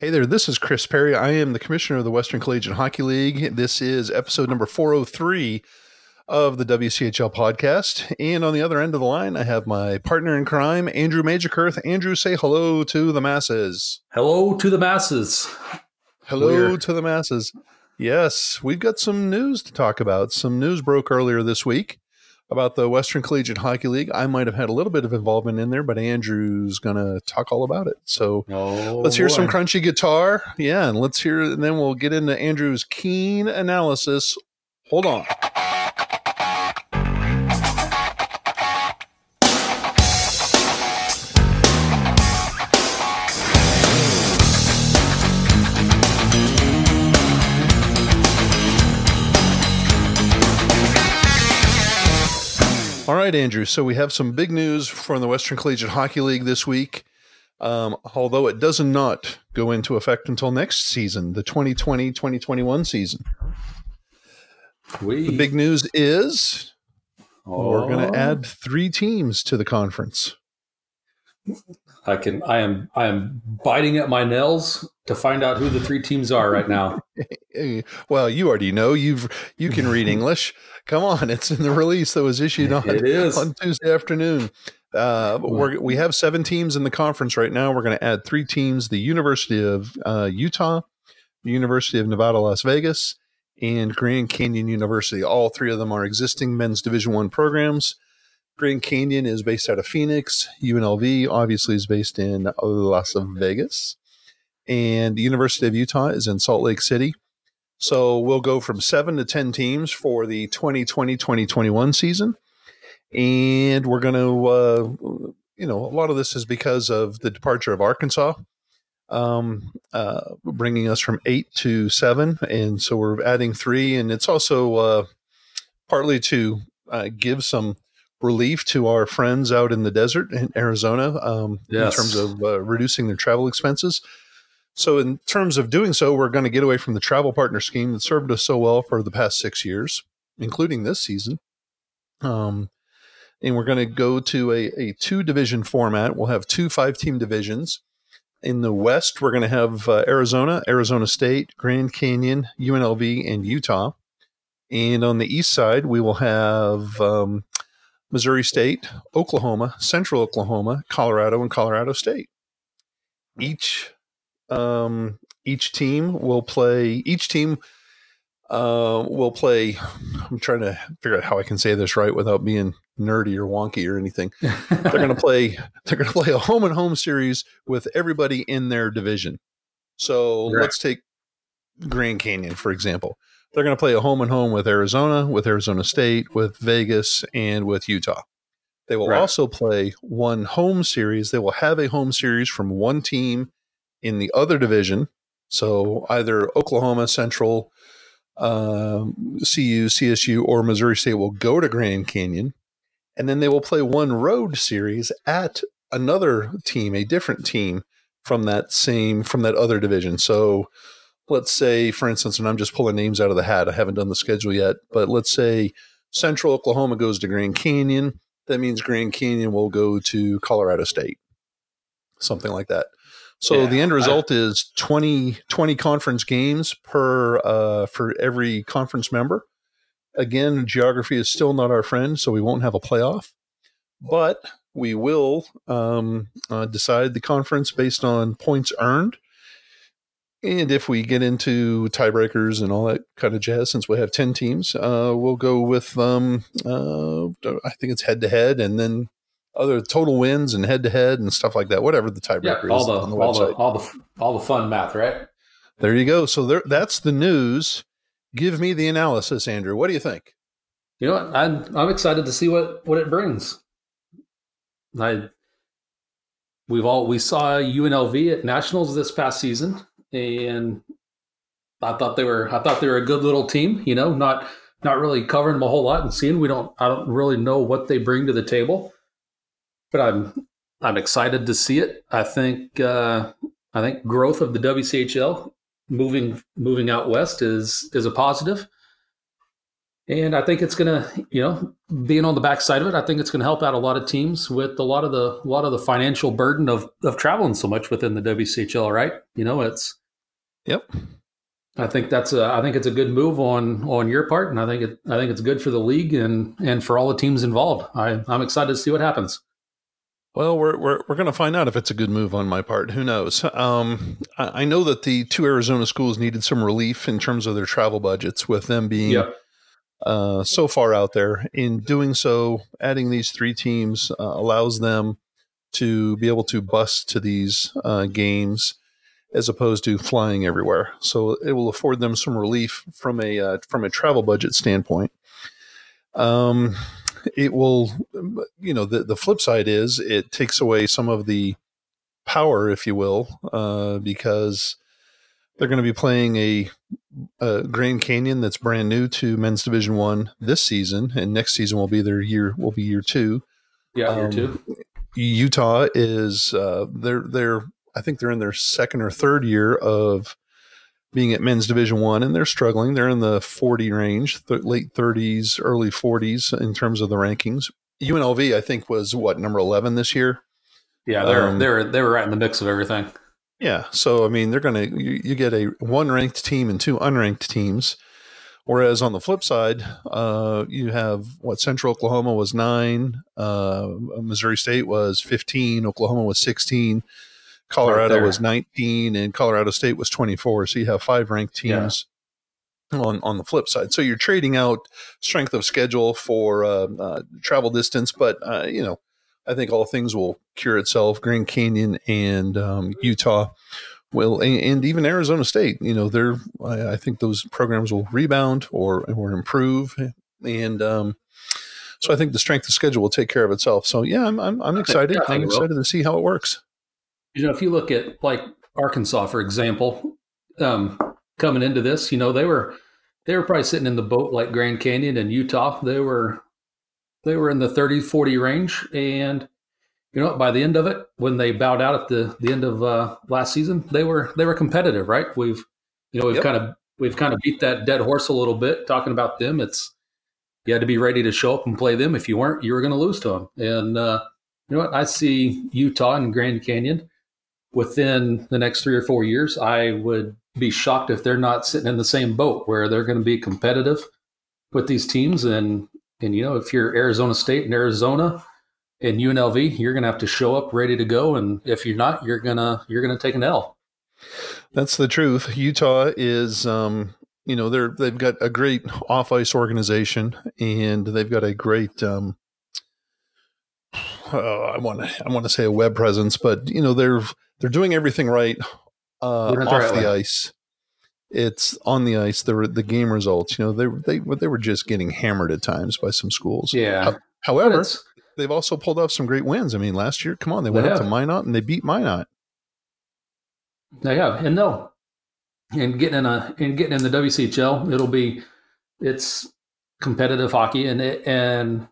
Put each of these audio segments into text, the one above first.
Hey there, this is Chris Perry. I am the commissioner of the Western Collegiate Hockey League. This is episode number 403 of the WCHL podcast. And on the other end of the line, I have my partner in crime, Andrew Magerkurth. Andrew, say hello to the masses. Hello to the masses. Hello We're- to the masses. Yes, we've got some news to talk about. Some news broke earlier this week about the Western Collegiate Hockey League. I might have had a little bit of involvement in there, but Andrew's going to talk all about it. So oh, let's hear boy. some crunchy guitar. Yeah, and let's hear, and then we'll get into Andrew's keen analysis. Hold on. Right, Andrew. So we have some big news from the Western Collegiate Hockey League this week. Um, although it does not go into effect until next season, the 2020 2021 season. We. The big news is oh. we're going to add three teams to the conference. I can. I am. I am biting at my nails to find out who the three teams are right now. well, you already know. You've you can read English. Come on, it's in the release that was issued on, on Tuesday afternoon. Uh, we we have seven teams in the conference right now. We're going to add three teams: the University of uh, Utah, the University of Nevada, Las Vegas, and Grand Canyon University. All three of them are existing men's Division One programs. Grand Canyon is based out of Phoenix. UNLV obviously is based in Las Vegas and the University of Utah is in Salt Lake City. So we'll go from seven to 10 teams for the 2020 2021 season. And we're going to, uh, you know, a lot of this is because of the departure of Arkansas, um, uh, bringing us from eight to seven. And so we're adding three. And it's also uh, partly to uh, give some relief to our friends out in the desert in Arizona um, yes. in terms of uh, reducing their travel expenses. So, in terms of doing so, we're going to get away from the travel partner scheme that served us so well for the past six years, including this season. Um, and we're going to go to a, a two division format. We'll have two five team divisions. In the West, we're going to have uh, Arizona, Arizona State, Grand Canyon, UNLV, and Utah. And on the East side, we will have um, Missouri State, Oklahoma, Central Oklahoma, Colorado, and Colorado State. Each um, each team will play. Each team uh, will play. I'm trying to figure out how I can say this right without being nerdy or wonky or anything. they're going to play. They're going to play a home and home series with everybody in their division. So right. let's take Grand Canyon for example. They're going to play a home and home with Arizona, with Arizona State, with Vegas, and with Utah. They will right. also play one home series. They will have a home series from one team in the other division. So either Oklahoma Central, um, CU, CSU, or Missouri State will go to Grand Canyon, and then they will play one road series at another team, a different team from that same from that other division. So let's say, for instance, and I'm just pulling names out of the hat. I haven't done the schedule yet, but let's say Central Oklahoma goes to Grand Canyon. That means Grand Canyon will go to Colorado State, something like that. So yeah, the end result I, is 20, 20 conference games per uh, for every conference member. Again, geography is still not our friend, so we won't have a playoff, but we will um, uh, decide the conference based on points earned. And if we get into tiebreakers and all that kind of jazz, since we have 10 teams, uh, we'll go with, um, uh, I think it's head to head, and then other total wins and head to head and stuff like that. Whatever the tiebreaker yeah, is the, on the all website. The, all the all the fun math, right? There you go. So there, that's the news. Give me the analysis, Andrew. What do you think? You know, what? I'm I'm excited to see what what it brings. I we've all we saw UNLV at nationals this past season, and I thought they were I thought they were a good little team. You know, not not really covering them a whole lot and seeing. We don't I don't really know what they bring to the table but I'm I'm excited to see it. I think uh, I think growth of the WCHL moving moving out west is is a positive. And I think it's going to, you know, being on the backside of it, I think it's going to help out a lot of teams with a lot of the a lot of the financial burden of of traveling so much within the WCHL. Right? You know, it's. Yep. I think that's a, I think it's a good move on on your part, and I think it I think it's good for the league and and for all the teams involved. I I'm excited to see what happens. Well, we're we're we're going to find out if it's a good move on my part. Who knows? Um, I, I, know that the two Arizona schools needed some relief in terms of their travel budgets, with them being yep. Uh, so far out there. In doing so, adding these three teams uh, allows them to be able to bus to these uh, games as opposed to flying everywhere. So it will afford them some relief from a uh, from a travel budget standpoint. Um, it will, you know, the the flip side is it takes away some of the power, if you will, uh, because they're going to be playing a, a, Grand Canyon that's brand new to men's Division One this season, and next season will be their year will be year two. Yeah, year um, two. Utah is uh, they're they're I think they're in their second or third year of being at men's division one and they're struggling they're in the 40 range th- late 30s early 40s in terms of the rankings unlv i think was what number 11 this year yeah they're um, they're they were right in the mix of everything yeah so i mean they're gonna you, you get a one ranked team and two unranked teams whereas on the flip side uh, you have what central oklahoma was nine uh, missouri state was 15 oklahoma was 16 Colorado right was 19 and Colorado State was 24. So you have five ranked teams yeah. on, on the flip side. So you're trading out strength of schedule for uh, uh, travel distance. But, uh, you know, I think all things will cure itself. Grand Canyon and um, Utah will, and, and, even Arizona State, you know, they're, I, I, think those programs will rebound or, or improve. And, um, so I think the strength of schedule will take care of itself. So yeah, I'm I'm, I'm excited. Yeah, I'm excited to see how it works. You know, if you look at like Arkansas, for example, um, coming into this, you know, they were they were probably sitting in the boat like Grand Canyon and Utah. They were they were in the 30, 40 range. And you know, by the end of it, when they bowed out at the, the end of uh, last season, they were they were competitive, right? We've you know, we've yep. kind of we've kind of beat that dead horse a little bit talking about them. It's you had to be ready to show up and play them. If you weren't, you were going to lose to them. And uh, you know what? I see Utah and Grand Canyon within the next three or four years, I would be shocked if they're not sitting in the same boat where they're going to be competitive with these teams. And and you know, if you're Arizona State and Arizona and UNLV, you're going to have to show up ready to go. And if you're not, you're gonna you're gonna take an L. That's the truth. Utah is, um, you know, they're they've got a great off ice organization, and they've got a great um, uh, I want to I want to say a web presence, but you know they're they're doing everything right uh, off the ice. It's on the ice. The the game results. You know they they they were just getting hammered at times by some schools. Yeah. Uh, however, they've also pulled off some great wins. I mean, last year, come on, they, they went have. up to Minot and they beat Minot. They have, and no, and getting in a and getting in the WCHL, it'll be it's competitive hockey, and it, and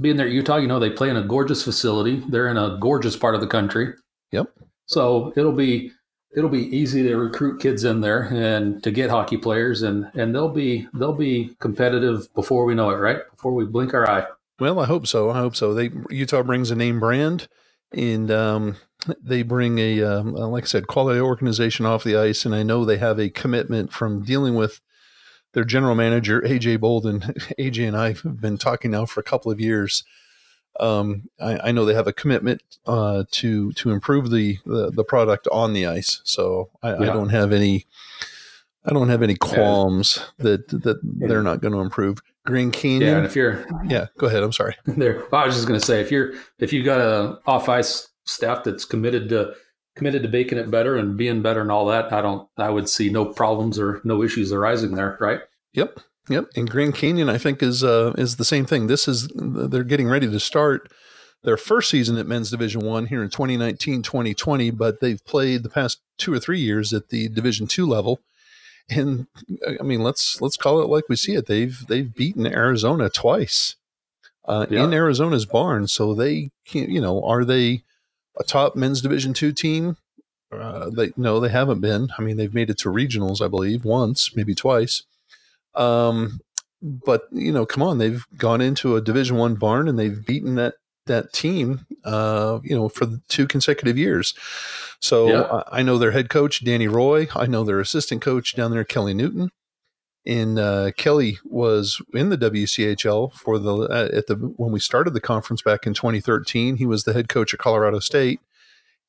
being there at Utah, you know, they play in a gorgeous facility. They're in a gorgeous part of the country. Yep. So it'll be it'll be easy to recruit kids in there and to get hockey players and and they'll be they'll be competitive before we know it, right? Before we blink our eye. Well, I hope so. I hope so. They Utah brings a name brand, and um, they bring a um, like I said, quality organization off the ice, and I know they have a commitment from dealing with their general manager AJ Bolden. AJ and I have been talking now for a couple of years. Um, I, I, know they have a commitment uh, to to improve the, the, the product on the ice. So I, yeah. I, don't have any I don't have any qualms that that they're not going to improve. Green Canyon. Yeah, and if you're yeah, go ahead. I'm sorry. There, I was just going to say if you're if you've got a off ice staff that's committed to committed to making it better and being better and all that, I don't, I would see no problems or no issues arising there, right? Yep, yep. And Grand Canyon, I think, is uh, is the same thing. This is they're getting ready to start their first season at men's division one here in 2019 2020 but they've played the past two or three years at the division two level and i mean let's let's call it like we see it they've they've beaten arizona twice uh, in arizona's barn so they can't you know are they a top men's Division two team. Uh, they no, they haven't been. I mean, they've made it to regionals, I believe, once, maybe twice. Um, but you know, come on, they've gone into a Division One barn and they've beaten that that team, uh, you know, for two consecutive years. So yeah. I, I know their head coach Danny Roy. I know their assistant coach down there, Kelly Newton. And uh, Kelly was in the WCHL for the uh, at the when we started the conference back in 2013. He was the head coach at Colorado State,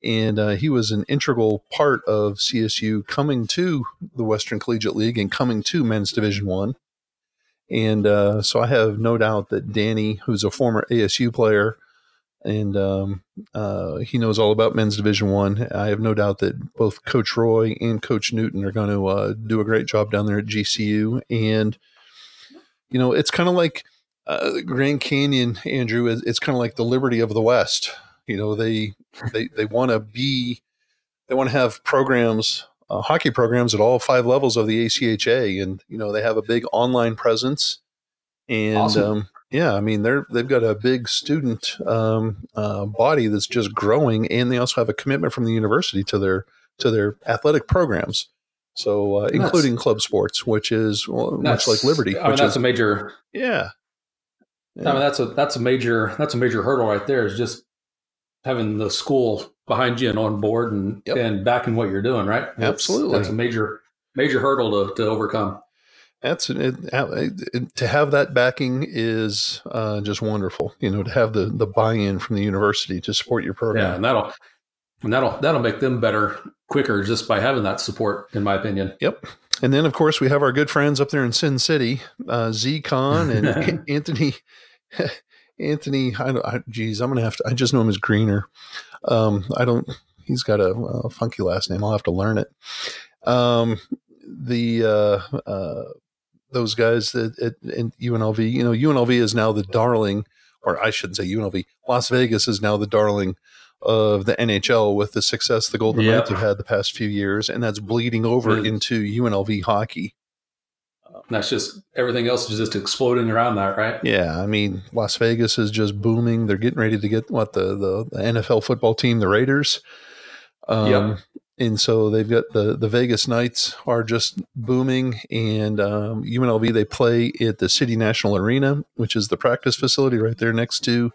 and uh, he was an integral part of CSU coming to the Western Collegiate League and coming to Men's Division One. And uh, so I have no doubt that Danny, who's a former ASU player, and um, uh, he knows all about men's division one. I have no doubt that both coach roy and coach newton are going to uh, do a great job down there at gcu and you know it's kind of like uh, grand canyon andrew it's kind of like the liberty of the west you know they they, they want to be they want to have programs uh, hockey programs at all five levels of the acha and you know they have a big online presence and awesome. um, yeah, I mean they're they've got a big student um, uh, body that's just growing, and they also have a commitment from the university to their to their athletic programs. So, uh, including club sports, which is well, much like Liberty. I mean, that's is, a major. Yeah. yeah. I mean, that's a that's a major that's a major hurdle right there. Is just having the school behind you and on board and yep. and backing what you're doing. Right. That's, Absolutely. That's a major major hurdle to to overcome. That's it, it, to have that backing is uh, just wonderful. You know, to have the the buy-in from the university to support your program. Yeah, and that'll and that'll that'll make them better quicker just by having that support, in my opinion. Yep. And then, of course, we have our good friends up there in Sin City, uh, Z Con and Anthony. Anthony, I, I, geez, I'm gonna have to. I just know him as Greener. Um, I don't. He's got a, a, funky last name. I'll have to learn it. Um, the uh, uh, those guys at, at, UNLV. You know, UNLV is now the darling, or I shouldn't say UNLV. Las Vegas is now the darling of the NHL with the success the Golden yep. Knights have had the past few years, and that's bleeding over mm. into UNLV hockey. That's just everything else is just exploding around that, right? Yeah, I mean, Las Vegas is just booming. They're getting ready to get what the the, the NFL football team, the Raiders. Um, yep and so they've got the the Vegas Knights are just booming, and um, UNLV they play at the City National Arena, which is the practice facility right there next to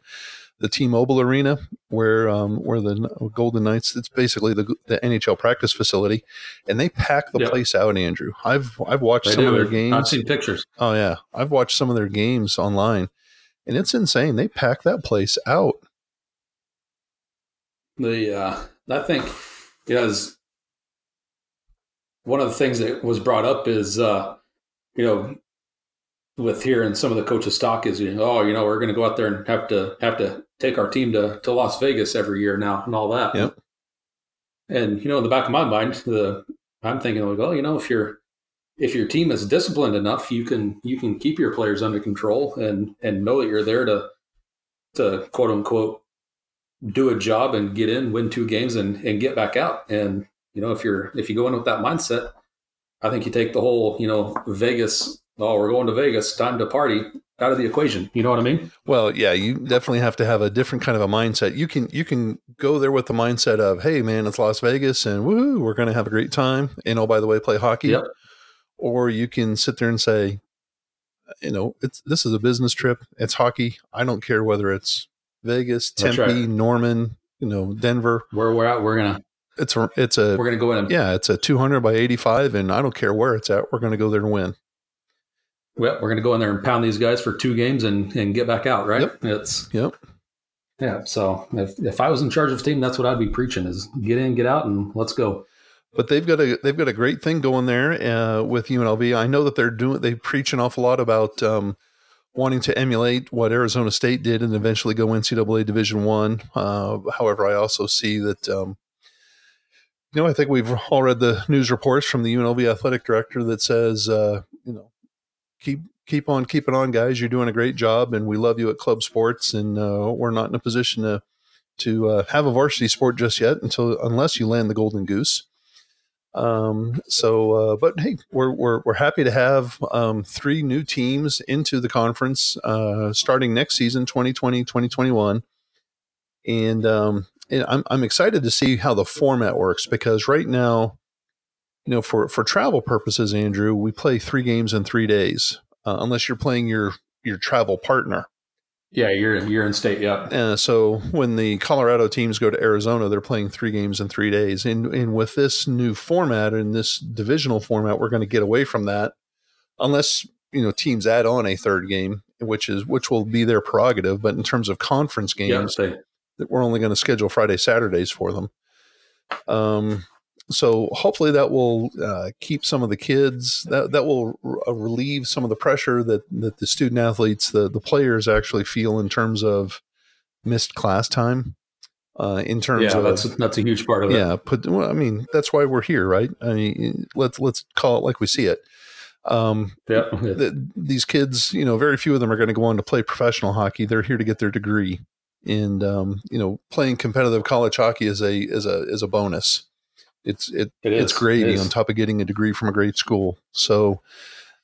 the T-Mobile Arena, where um, where the Golden Knights. It's basically the the NHL practice facility, and they pack the yep. place out. Andrew, I've I've watched they some do. of their games. I've seen pictures. Oh yeah, I've watched some of their games online, and it's insane. They pack that place out. The uh, I think because one of the things that was brought up is, uh, you know, with here and some of the coaches' stock is, you know, oh, you know, we're going to go out there and have to have to take our team to to Las Vegas every year now and all that. Yep. And you know, in the back of my mind, the I'm thinking like, well, you know, if your if your team is disciplined enough, you can you can keep your players under control and and know that you're there to to quote unquote do a job and get in, win two games, and and get back out. And you know, if you're if you go in with that mindset, I think you take the whole you know Vegas. Oh, we're going to Vegas. Time to party out of the equation. You know what I mean? Well, yeah, you definitely have to have a different kind of a mindset. You can you can go there with the mindset of, hey man, it's Las Vegas and woo, we're going to have a great time. And oh, by the way, play hockey. Yep. Or you can sit there and say, you know, it's this is a business trip. It's hockey. I don't care whether it's Vegas, Tempe, right. Norman, you know, Denver. Where we're at, we're gonna. It's a. It's a. We're gonna go in. And, yeah, it's a 200 by 85, and I don't care where it's at. We're gonna go there and win. Well, we're gonna go in there and pound these guys for two games and and get back out. Right? Yep. It's. Yep. Yeah. So if if I was in charge of the team, that's what I'd be preaching: is get in, get out, and let's go but they've got a they've got a great thing going there uh, with UNLV. I know that they're doing they preach an awful lot about um, wanting to emulate what Arizona State did and eventually go NCAA Division One. Uh, however, I also see that. Um, you know, I think we've all read the news reports from the UNLV athletic director that says, uh, you know, keep keep on keeping on, guys. You're doing a great job, and we love you at Club Sports. And uh, we're not in a position to to uh, have a varsity sport just yet until unless you land the Golden Goose. Um, so, uh, but hey, we're, we're, we're happy to have um, three new teams into the conference uh, starting next season, 2020, 2021. And, um, and I'm, I'm excited to see how the format works because right now, you know, for, for travel purposes, Andrew, we play three games in three days. uh, unless you're playing your your travel partner. Yeah, you're you're in state. Yeah. Uh, so when the Colorado teams go to Arizona, they're playing three games in three days. And and with this new format and this divisional format, we're going to get away from that, unless you know teams add on a third game, which is which will be their prerogative. But in terms of conference games, yeah, they, we're only going to schedule Friday Saturdays for them. Um, so hopefully that will uh, keep some of the kids that that will uh, relieve some of the pressure that that the student athletes the the players actually feel in terms of missed class time uh, in terms yeah, of that's that's a huge part of it. Yeah, put well, I mean that's why we're here, right? I mean let's let's call it like we see it. Um, yeah, the, these kids, you know, very few of them are going to go on to play professional hockey. They're here to get their degree, and um, you know, playing competitive college hockey is a is a is a bonus. It's it, it it's gravy it on top of getting a degree from a great school. So,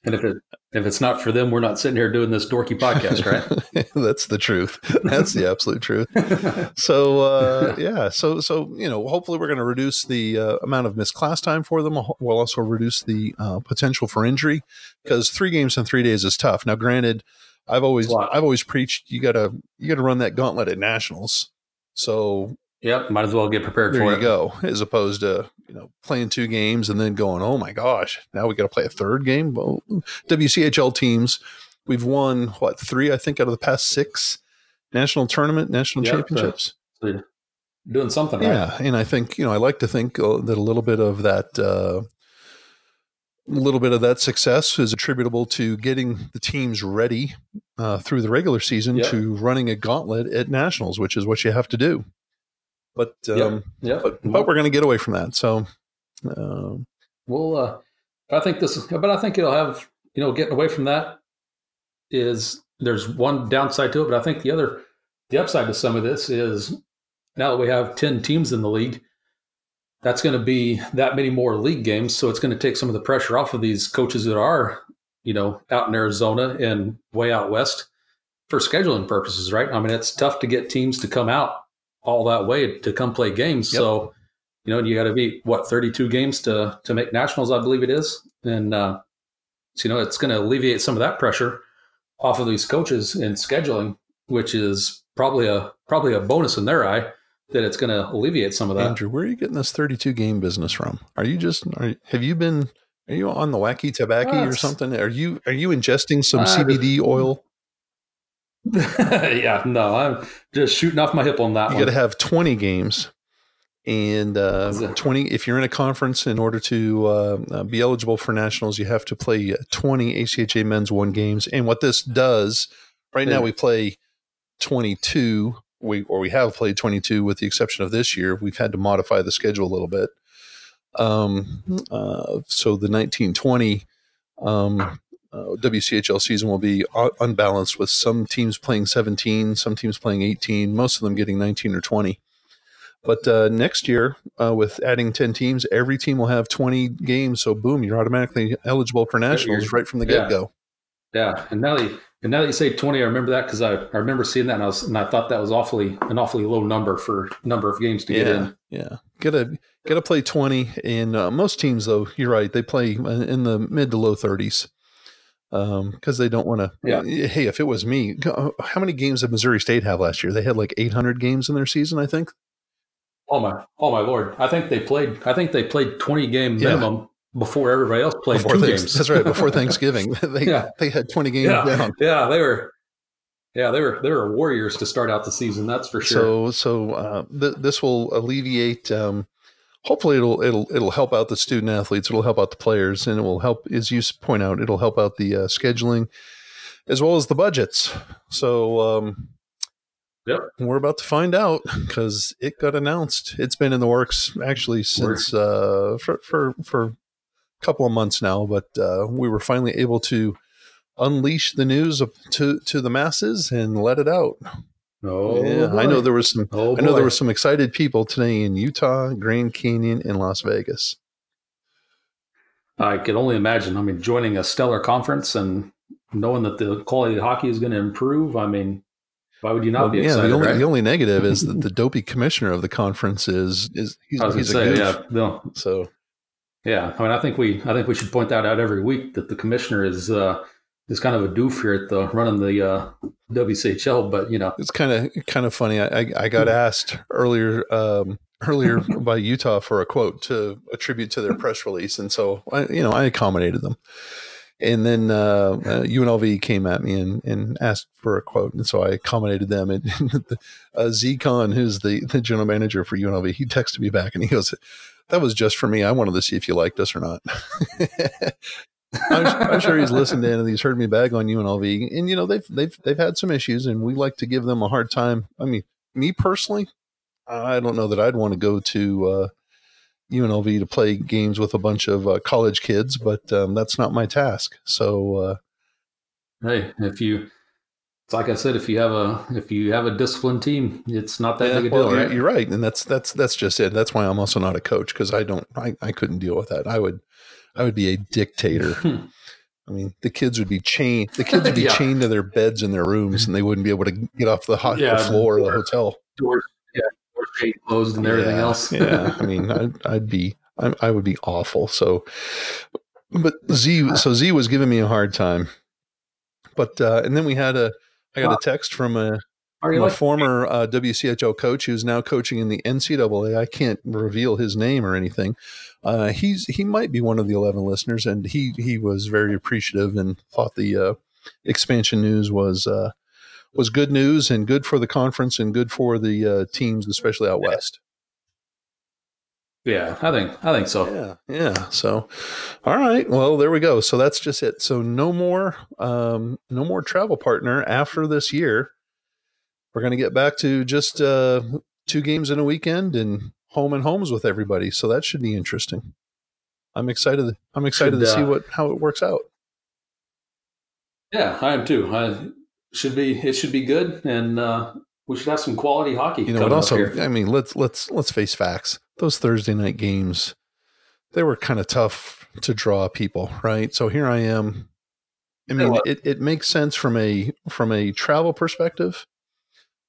and if it if it's not for them, we're not sitting here doing this dorky podcast, right? That's the truth. That's the absolute truth. So uh, yeah, so so you know, hopefully we're going to reduce the uh, amount of missed class time for them. We'll also reduce the uh, potential for injury because three games in three days is tough. Now, granted, I've always I've always preached you gotta you gotta run that gauntlet at nationals. So Yep, might as well get prepared there for it. There you go. As opposed to you know playing two games and then going, oh my gosh, now we got to play a third game. Well, WCHL teams, we've won what three? I think out of the past six national tournament, national yep, championships. So doing something, right? Yeah, and I think you know I like to think uh, that a little bit of that. Uh, a little bit of that success is attributable to getting the teams ready uh, through the regular season yep. to running a gauntlet at nationals, which is what you have to do. But um, yeah, yep. but, but, we're going to get away from that. So um, well, uh, I think this is, but I think it'll have you know getting away from that is there's one downside to it, but I think the other the upside to some of this is now that we have ten teams in the league, that's going to be that many more league games. So it's going to take some of the pressure off of these coaches that are, you know, out in Arizona and way out west for scheduling purposes, right? I mean, it's tough to get teams to come out all that way to come play games. Yep. So, you know, you got to beat what 32 games to to make nationals, I believe it is, and uh, so, you know it's going to alleviate some of that pressure off of these coaches in scheduling, which is probably a probably a bonus in their eye that it's going to alleviate some of that. Andrew, where are you getting this 32 game business from? Are you just are, have you been are you on the wacky tobacco uh, or something? Are you are you ingesting some uh, CBD oil? yeah, no, I'm just shooting off my hip on that you one. got to have 20 games and uh, 20 if you're in a conference in order to uh, uh be eligible for nationals you have to play 20 ACHA men's one games and what this does right yeah. now we play 22 we or we have played 22 with the exception of this year we've had to modify the schedule a little bit um, uh, so the 1920 um, uh, WCHL season will be unbalanced with some teams playing 17, some teams playing 18, most of them getting 19 or 20. But uh, next year, uh, with adding 10 teams, every team will have 20 games. So, boom, you're automatically eligible for nationals right from the get go. Yeah. And now that, you, and now that you say 20, I remember that because I, I remember seeing that and I, was, and I thought that was awfully an awfully low number for number of games to yeah, get in. Yeah. Gotta, gotta play 20. And uh, most teams, though, you're right, they play in the mid to low 30s because um, they don't want to. Yeah. Hey, if it was me, how many games did Missouri State have last year? They had like 800 games in their season, I think. Oh my, oh my lord! I think they played. I think they played 20 game minimum yeah. before everybody else played before two games. That's right. Before Thanksgiving, they yeah. they had 20 games yeah. down. Yeah, they were. Yeah, they were they were warriors to start out the season. That's for sure. So so uh, th- this will alleviate. Um, hopefully it'll it'll it'll help out the student athletes it'll help out the players and it will help as you point out it'll help out the uh, scheduling as well as the budgets. So um yep. we're about to find out because it got announced. It's been in the works actually since uh for for for a couple of months now but uh we were finally able to unleash the news of, to to the masses and let it out Oh, yeah. Boy. I know there was some. Oh, I know there were some excited people today in Utah, Grand Canyon, and Las Vegas. I could only imagine. I mean, joining a stellar conference and knowing that the quality of hockey is going to improve. I mean, why would you not well, be excited? Yeah, the only right? the only negative is that the dopey commissioner of the conference is is he's, he's a say, goof. Yeah, no. So yeah, I mean, I think we I think we should point that out every week that the commissioner is uh, is kind of a doof here at the running the uh, WCHL, but you know, it's kind of kind of funny. I, I got asked earlier um, earlier by Utah for a quote to attribute to their press release, and so I, you know I accommodated them. And then uh, uh, UNLV came at me and, and asked for a quote, and so I accommodated them. And uh, Z Con, who's the, the general manager for UNLV, he texted me back and he goes, "That was just for me. I wanted to see if you liked us or not." I'm, I'm, sure he's listened in and he's heard me bag on UNLV, and you know they've they've they've had some issues, and we like to give them a hard time. I mean, me personally, I don't know that I'd want to go to uh, UNLV to play games with a bunch of uh, college kids, but um, that's not my task. So, uh, hey, if you, it's like I said, if you have a if you have a disciplined team, it's not that yeah, big a well, deal, right? You're right, and that's that's that's just it. That's why I'm also not a coach because I don't I, I couldn't deal with that. I would I would be a dictator. I mean, the kids would be chained. The kids would be yeah. chained to their beds in their rooms, and they wouldn't be able to get off the hot yeah, floor of the hotel. Doors, yeah, doors closed and everything yeah, else. yeah, I mean, I'd, I'd be, I, I, would be awful. So, but Z, so Z was giving me a hard time. But uh, and then we had a, I got a text from a are a like- former uh, WCHL coach who's now coaching in the NCAA. I can't reveal his name or anything. Uh, he's he might be one of the eleven listeners, and he he was very appreciative and thought the uh, expansion news was uh, was good news and good for the conference and good for the uh, teams, especially out west. Yeah, I think I think so. Yeah, yeah. So, all right. Well, there we go. So that's just it. So no more, um, no more travel partner after this year we're going to get back to just uh, two games in a weekend and home and homes with everybody. So that should be interesting. I'm excited. I'm excited should, to see uh, what how it works out. Yeah, I am too. I should be. It should be good, and uh, we should have some quality hockey. You know, but also, I mean, let's let's let's face facts. Those Thursday night games, they were kind of tough to draw people, right? So here I am. I mean, it, it makes sense from a from a travel perspective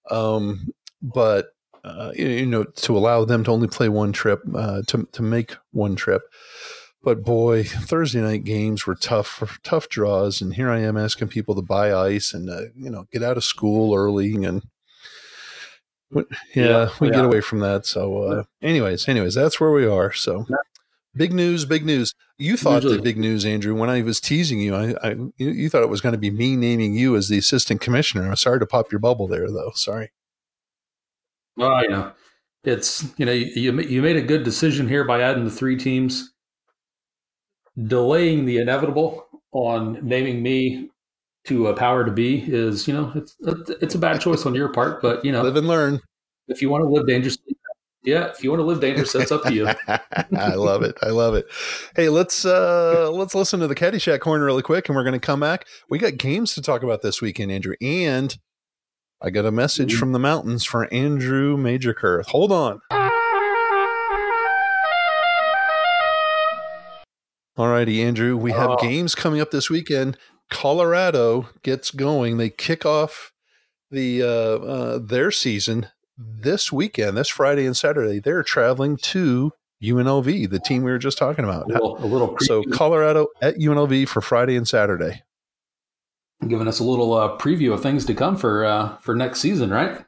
um, but uh, you know, to allow them to only play one trip, uh, to to make one trip. But boy, Thursday night games were tough, tough draws, and here I am asking people to buy ice and uh, you know get out of school early, and yeah, yeah we yeah. get away from that. So, uh, anyways, anyways, that's where we are. So, big news, big news. You thought Usually. the big news, Andrew, when I was teasing you, I, I you, you thought it was going to be me naming you as the assistant commissioner. I'm sorry to pop your bubble there, though. Sorry. Well, you know, it's you know you you made a good decision here by adding the three teams, delaying the inevitable on naming me to a power to be is you know it's it's a bad choice on your part, but you know live and learn. If you want to live dangerously, yeah, if you want to live dangerous, that's up to you. I love it. I love it. Hey, let's uh let's listen to the Caddyshack corner really quick, and we're going to come back. We got games to talk about this weekend, Andrew, and I got a message from the mountains for Andrew Magerkurth. Hold on. All righty, Andrew. We have oh. games coming up this weekend. Colorado gets going. They kick off the uh, uh, their season this weekend, this Friday and Saturday. They're traveling to UNLV, the team we were just talking about. A little, a little so Colorado at UNLV for Friday and Saturday giving us a little uh, preview of things to come for uh, for next season, right?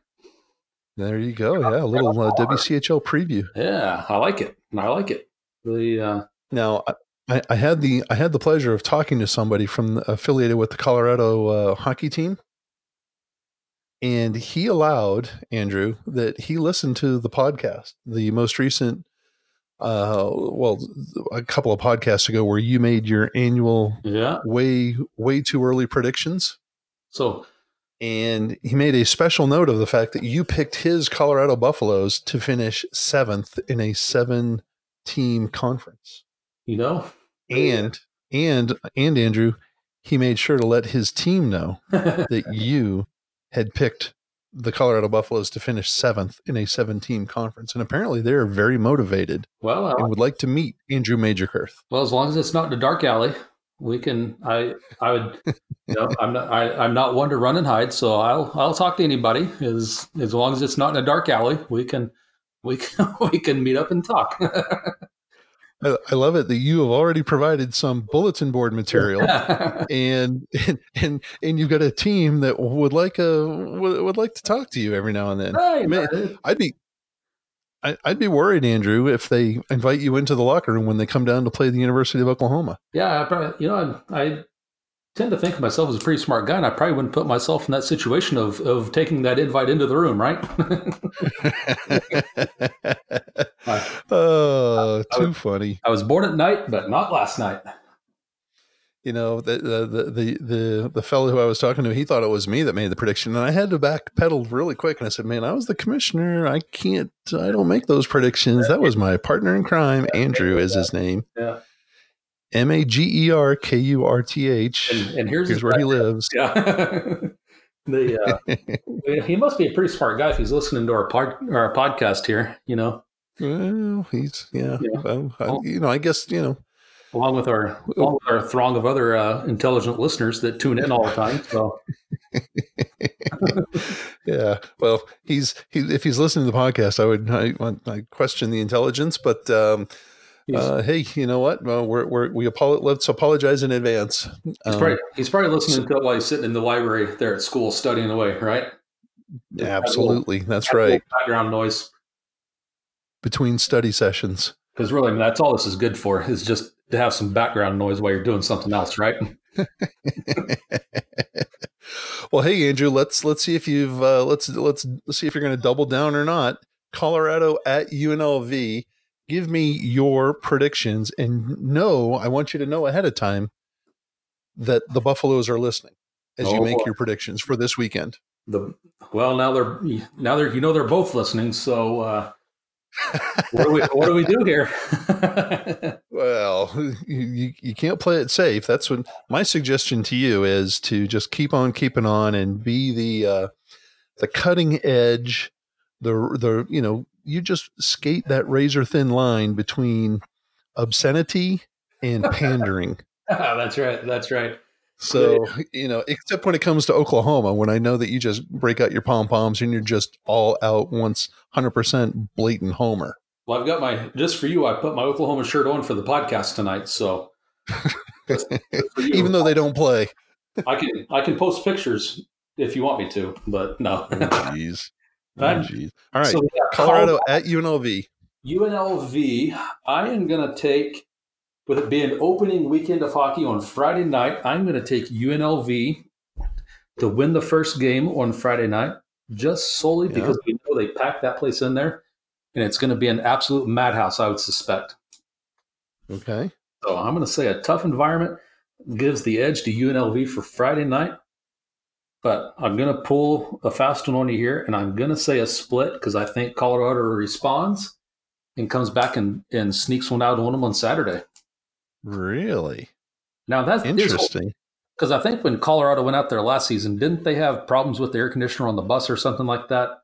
There you go. Yeah, a little uh, WCHL preview. Yeah, I like it. I like it. Really. Uh, now, I, I, had the I had the pleasure of talking to somebody from the, affiliated with the Colorado uh, hockey team, and he allowed Andrew that he listened to the podcast, the most recent uh, well, a couple of podcasts ago where you made your annual yeah way way too early predictions. So, and he made a special note of the fact that you picked his Colorado Buffaloes to finish seventh in a seven team conference. You know, and and and Andrew, he made sure to let his team know that you had picked the Colorado Buffaloes to finish seventh in a seven-team conference, and apparently they're very motivated. Well, and would like to meet Andrew Magerkurth. Well, as long as it's not in a dark alley, we can. I I would. you know, I'm not. I, I'm not one to run and hide, so I'll I'll talk to anybody as as long as it's not in a dark alley. We can we can we can meet up and talk. I, I, love it that you have already provided some bulletin board material, and, and and and you've got a team that would like a would, would like to talk to you every now and then. Right, I mean, I'd be I, would be worried, Andrew, if they invite you into the locker room when they come down to play the University of Oklahoma. Yeah, I probably, you know, I, I tend to think of myself as a pretty smart guy, and I probably wouldn't put myself in that situation of of taking that invite into the room, right? oh, too I, funny. I was born at night, but not last night you know the, the the the the fellow who I was talking to, he thought it was me that made the prediction, and I had to backpedal really quick. And I said, "Man, I was the commissioner. I can't. I don't make those predictions. That was my partner in crime. Andrew is his name. Yeah, M A G E R K U R T H. And here's, here's where he lives. Yeah. the uh, he must be a pretty smart guy if he's listening to our pod, our podcast here. You know. Well, he's yeah. yeah. I, you know, I guess you know along with our along with our throng of other uh, intelligent listeners that tune in all the time. So. yeah, well, he's he, if he's listening to the podcast, I would I, I question the intelligence, but um, uh, hey, you know what? Well, we're, we're we apolo- let's apologize in advance. He's, um, probably, he's probably listening so, to it while he's sitting in the library there at school studying away, right? Absolutely, that little, that's right. Background noise between study sessions. Because really, I mean, that's all this is good for is just to have some background noise while you're doing something else, right? well, hey Andrew, let's let's see if you've uh, let's let's let's see if you're going to double down or not. Colorado at UNLV. Give me your predictions, and no, I want you to know ahead of time that the Buffaloes are listening as oh, you make boy. your predictions for this weekend. The well, now they're now they're you know they're both listening, so uh, what, do we, what do we do here? well, you, you can't play it safe. That's what my suggestion to you is to just keep on keeping on and be the uh, the cutting edge. The the you know you just skate that razor thin line between obscenity and pandering. Ah, that's right. That's right. So, you know, except when it comes to Oklahoma, when I know that you just break out your pom poms and you're just all out once 100% blatant homer. Well, I've got my, just for you, I put my Oklahoma shirt on for the podcast tonight. So, even though they don't play, I can, I can post pictures if you want me to, but no. oh, Oh. All right. So, Colorado, Colorado at UNLV. UNLV, I am going to take with it being opening weekend of hockey on Friday night, I'm going to take UNLV to win the first game on Friday night, just solely yeah. because we know they packed that place in there, and it's going to be an absolute madhouse, I would suspect. Okay. So I'm going to say a tough environment gives the edge to UNLV for Friday night. But I'm going to pull a fast one on you here, and I'm going to say a split because I think Colorado responds and comes back and, and sneaks one out on them on Saturday. Really? Now that's interesting. Because I think when Colorado went out there last season, didn't they have problems with the air conditioner on the bus or something like that?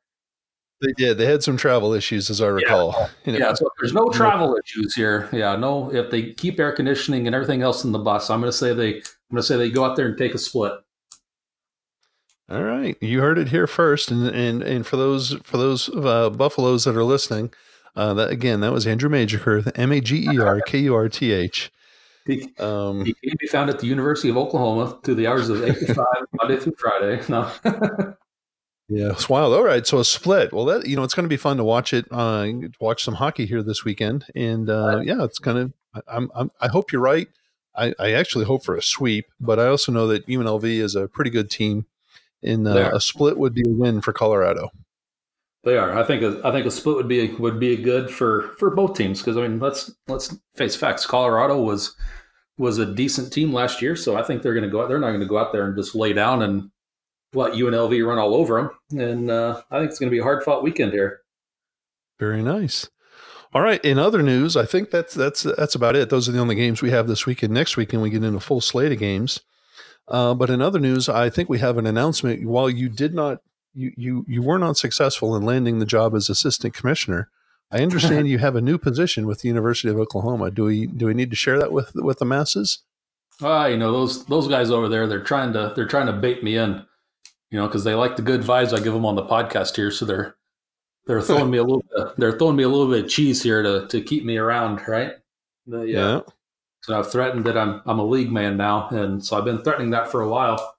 They did. They had some travel issues, as I recall. Yeah, you know, yeah so there's no travel no. issues here. Yeah, no. If they keep air conditioning and everything else in the bus, I'm going to say they. I'm going to say they go out there and take a split. All right, you heard it here first, and and and for those for those uh, buffaloes that are listening, uh, that again, that was Andrew Magerkurth, M A G E R K U R T H. He, um, he can be found at the University of Oklahoma through the hours of 8 to 5, Monday through Friday. No. yeah, it's wild. All right, so a split. Well, that you know, it's going to be fun to watch it. Uh, watch some hockey here this weekend, and uh, yeah, it's kind of. I'm, I'm. I hope you're right. I, I actually hope for a sweep, but I also know that UNLV is a pretty good team, and uh, a split would be a win for Colorado. They are. I think. A, I think a split would be would be good for for both teams because I mean let's let's face facts. Colorado was was a decent team last year, so I think they're going to go out. They're not going to go out there and just lay down and let UNLV run all over them. And uh, I think it's going to be a hard fought weekend here. Very nice. All right. In other news, I think that's that's that's about it. Those are the only games we have this weekend. Next weekend we get into a full slate of games. Uh, but in other news, I think we have an announcement. While you did not, you you you were not successful in landing the job as assistant commissioner. I understand you have a new position with the University of Oklahoma. Do we do we need to share that with with the masses? Ah, uh, you know those those guys over there. They're trying to they're trying to bait me in, you know, because they like the good vibes I give them on the podcast here. So they're they're throwing me a little bit, they're throwing me a little bit of cheese here to to keep me around, right? The, uh, yeah. So I've threatened that I'm I'm a league man now, and so I've been threatening that for a while.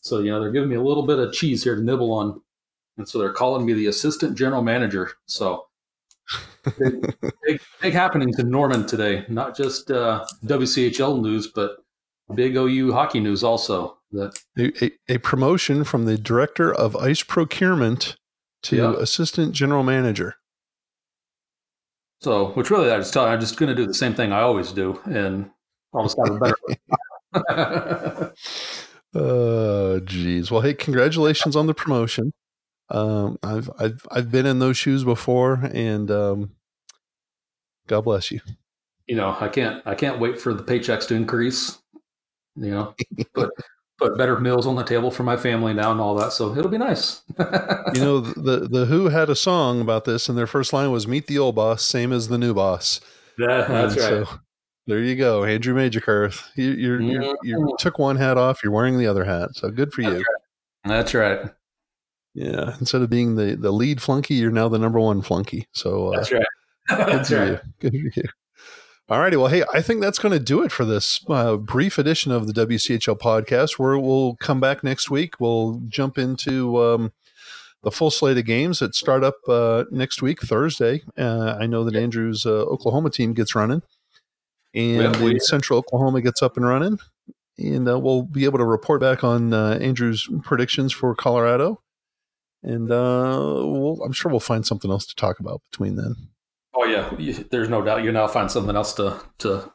So you know they're giving me a little bit of cheese here to nibble on, and so they're calling me the assistant general manager. So big, big, big, happenings in Norman today. Not just uh, WCHL news, but big OU hockey news also. That a, a promotion from the director of ice procurement to yeah. assistant general manager. So, which really I just tell you, I'm just going to do the same thing I always do, and almost have a better. oh, geez. Well, hey, congratulations on the promotion. Um, I've I've I've been in those shoes before, and um, God bless you. You know, I can't I can't wait for the paychecks to increase. You know, but put better meals on the table for my family now and all that. So it'll be nice. you know, the the Who had a song about this, and their first line was "Meet the old boss, same as the new boss." That, that's right. So, there you go, Andrew Magerkurth. You you mm-hmm. you took one hat off. You're wearing the other hat. So good for that's you. Right. That's right. Yeah. Instead of being the the lead flunky, you're now the number one flunky. So uh, that's right. that's good right. You. Good for you. All righty. Well, hey, I think that's going to do it for this uh, brief edition of the WCHL podcast. Where we'll come back next week. We'll jump into um, the full slate of games that start up uh, next week, Thursday. Uh, I know that Andrew's uh, Oklahoma team gets running, and well, we, Central Oklahoma gets up and running, and uh, we'll be able to report back on uh, Andrew's predictions for Colorado, and we'll, I'm sure we'll find something else to talk about between then. Oh yeah, there's no doubt you now find something else to to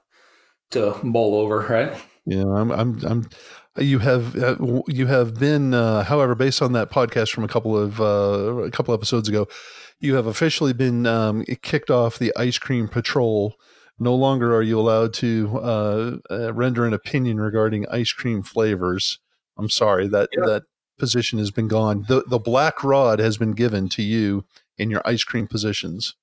to mull over, right? Yeah, I'm I'm I'm. You have uh, you have been, uh, however, based on that podcast from a couple of uh, a couple episodes ago, you have officially been um, kicked off the ice cream patrol. No longer are you allowed to uh, uh, render an opinion regarding ice cream flavors. I'm sorry that yeah. that position has been gone. The the black rod has been given to you in your ice cream positions.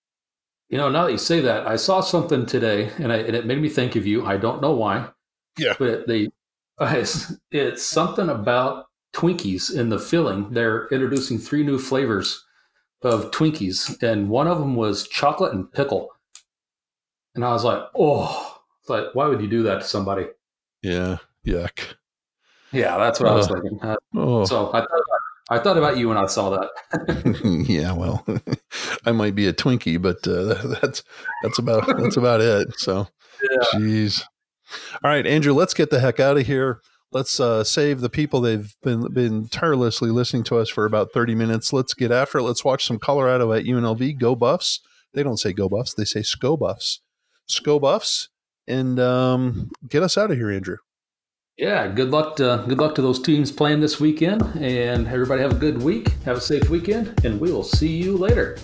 You know, now that you say that, I saw something today, and, I, and it made me think of you. I don't know why. Yeah. But the it's, it's something about Twinkies in the filling. They're introducing three new flavors of Twinkies, and one of them was chocolate and pickle. And I was like, oh, like, why would you do that to somebody? Yeah, yuck. Yeah, that's what uh, I was thinking. Uh, oh. So I thought I thought about you when I saw that. yeah, well, I might be a Twinkie, but uh, that's that's about that's about it. So, yeah. jeez. All right, Andrew, let's get the heck out of here. Let's uh, save the people. They've been been tirelessly listening to us for about thirty minutes. Let's get after it. Let's watch some Colorado at UNLV. Go Buffs! They don't say Go Buffs. They say Sko Buffs. Sko Buffs, and um, get us out of here, Andrew. Yeah, good luck to good luck to those teams playing this weekend, and everybody have a good week. Have a safe weekend, and we will see you later.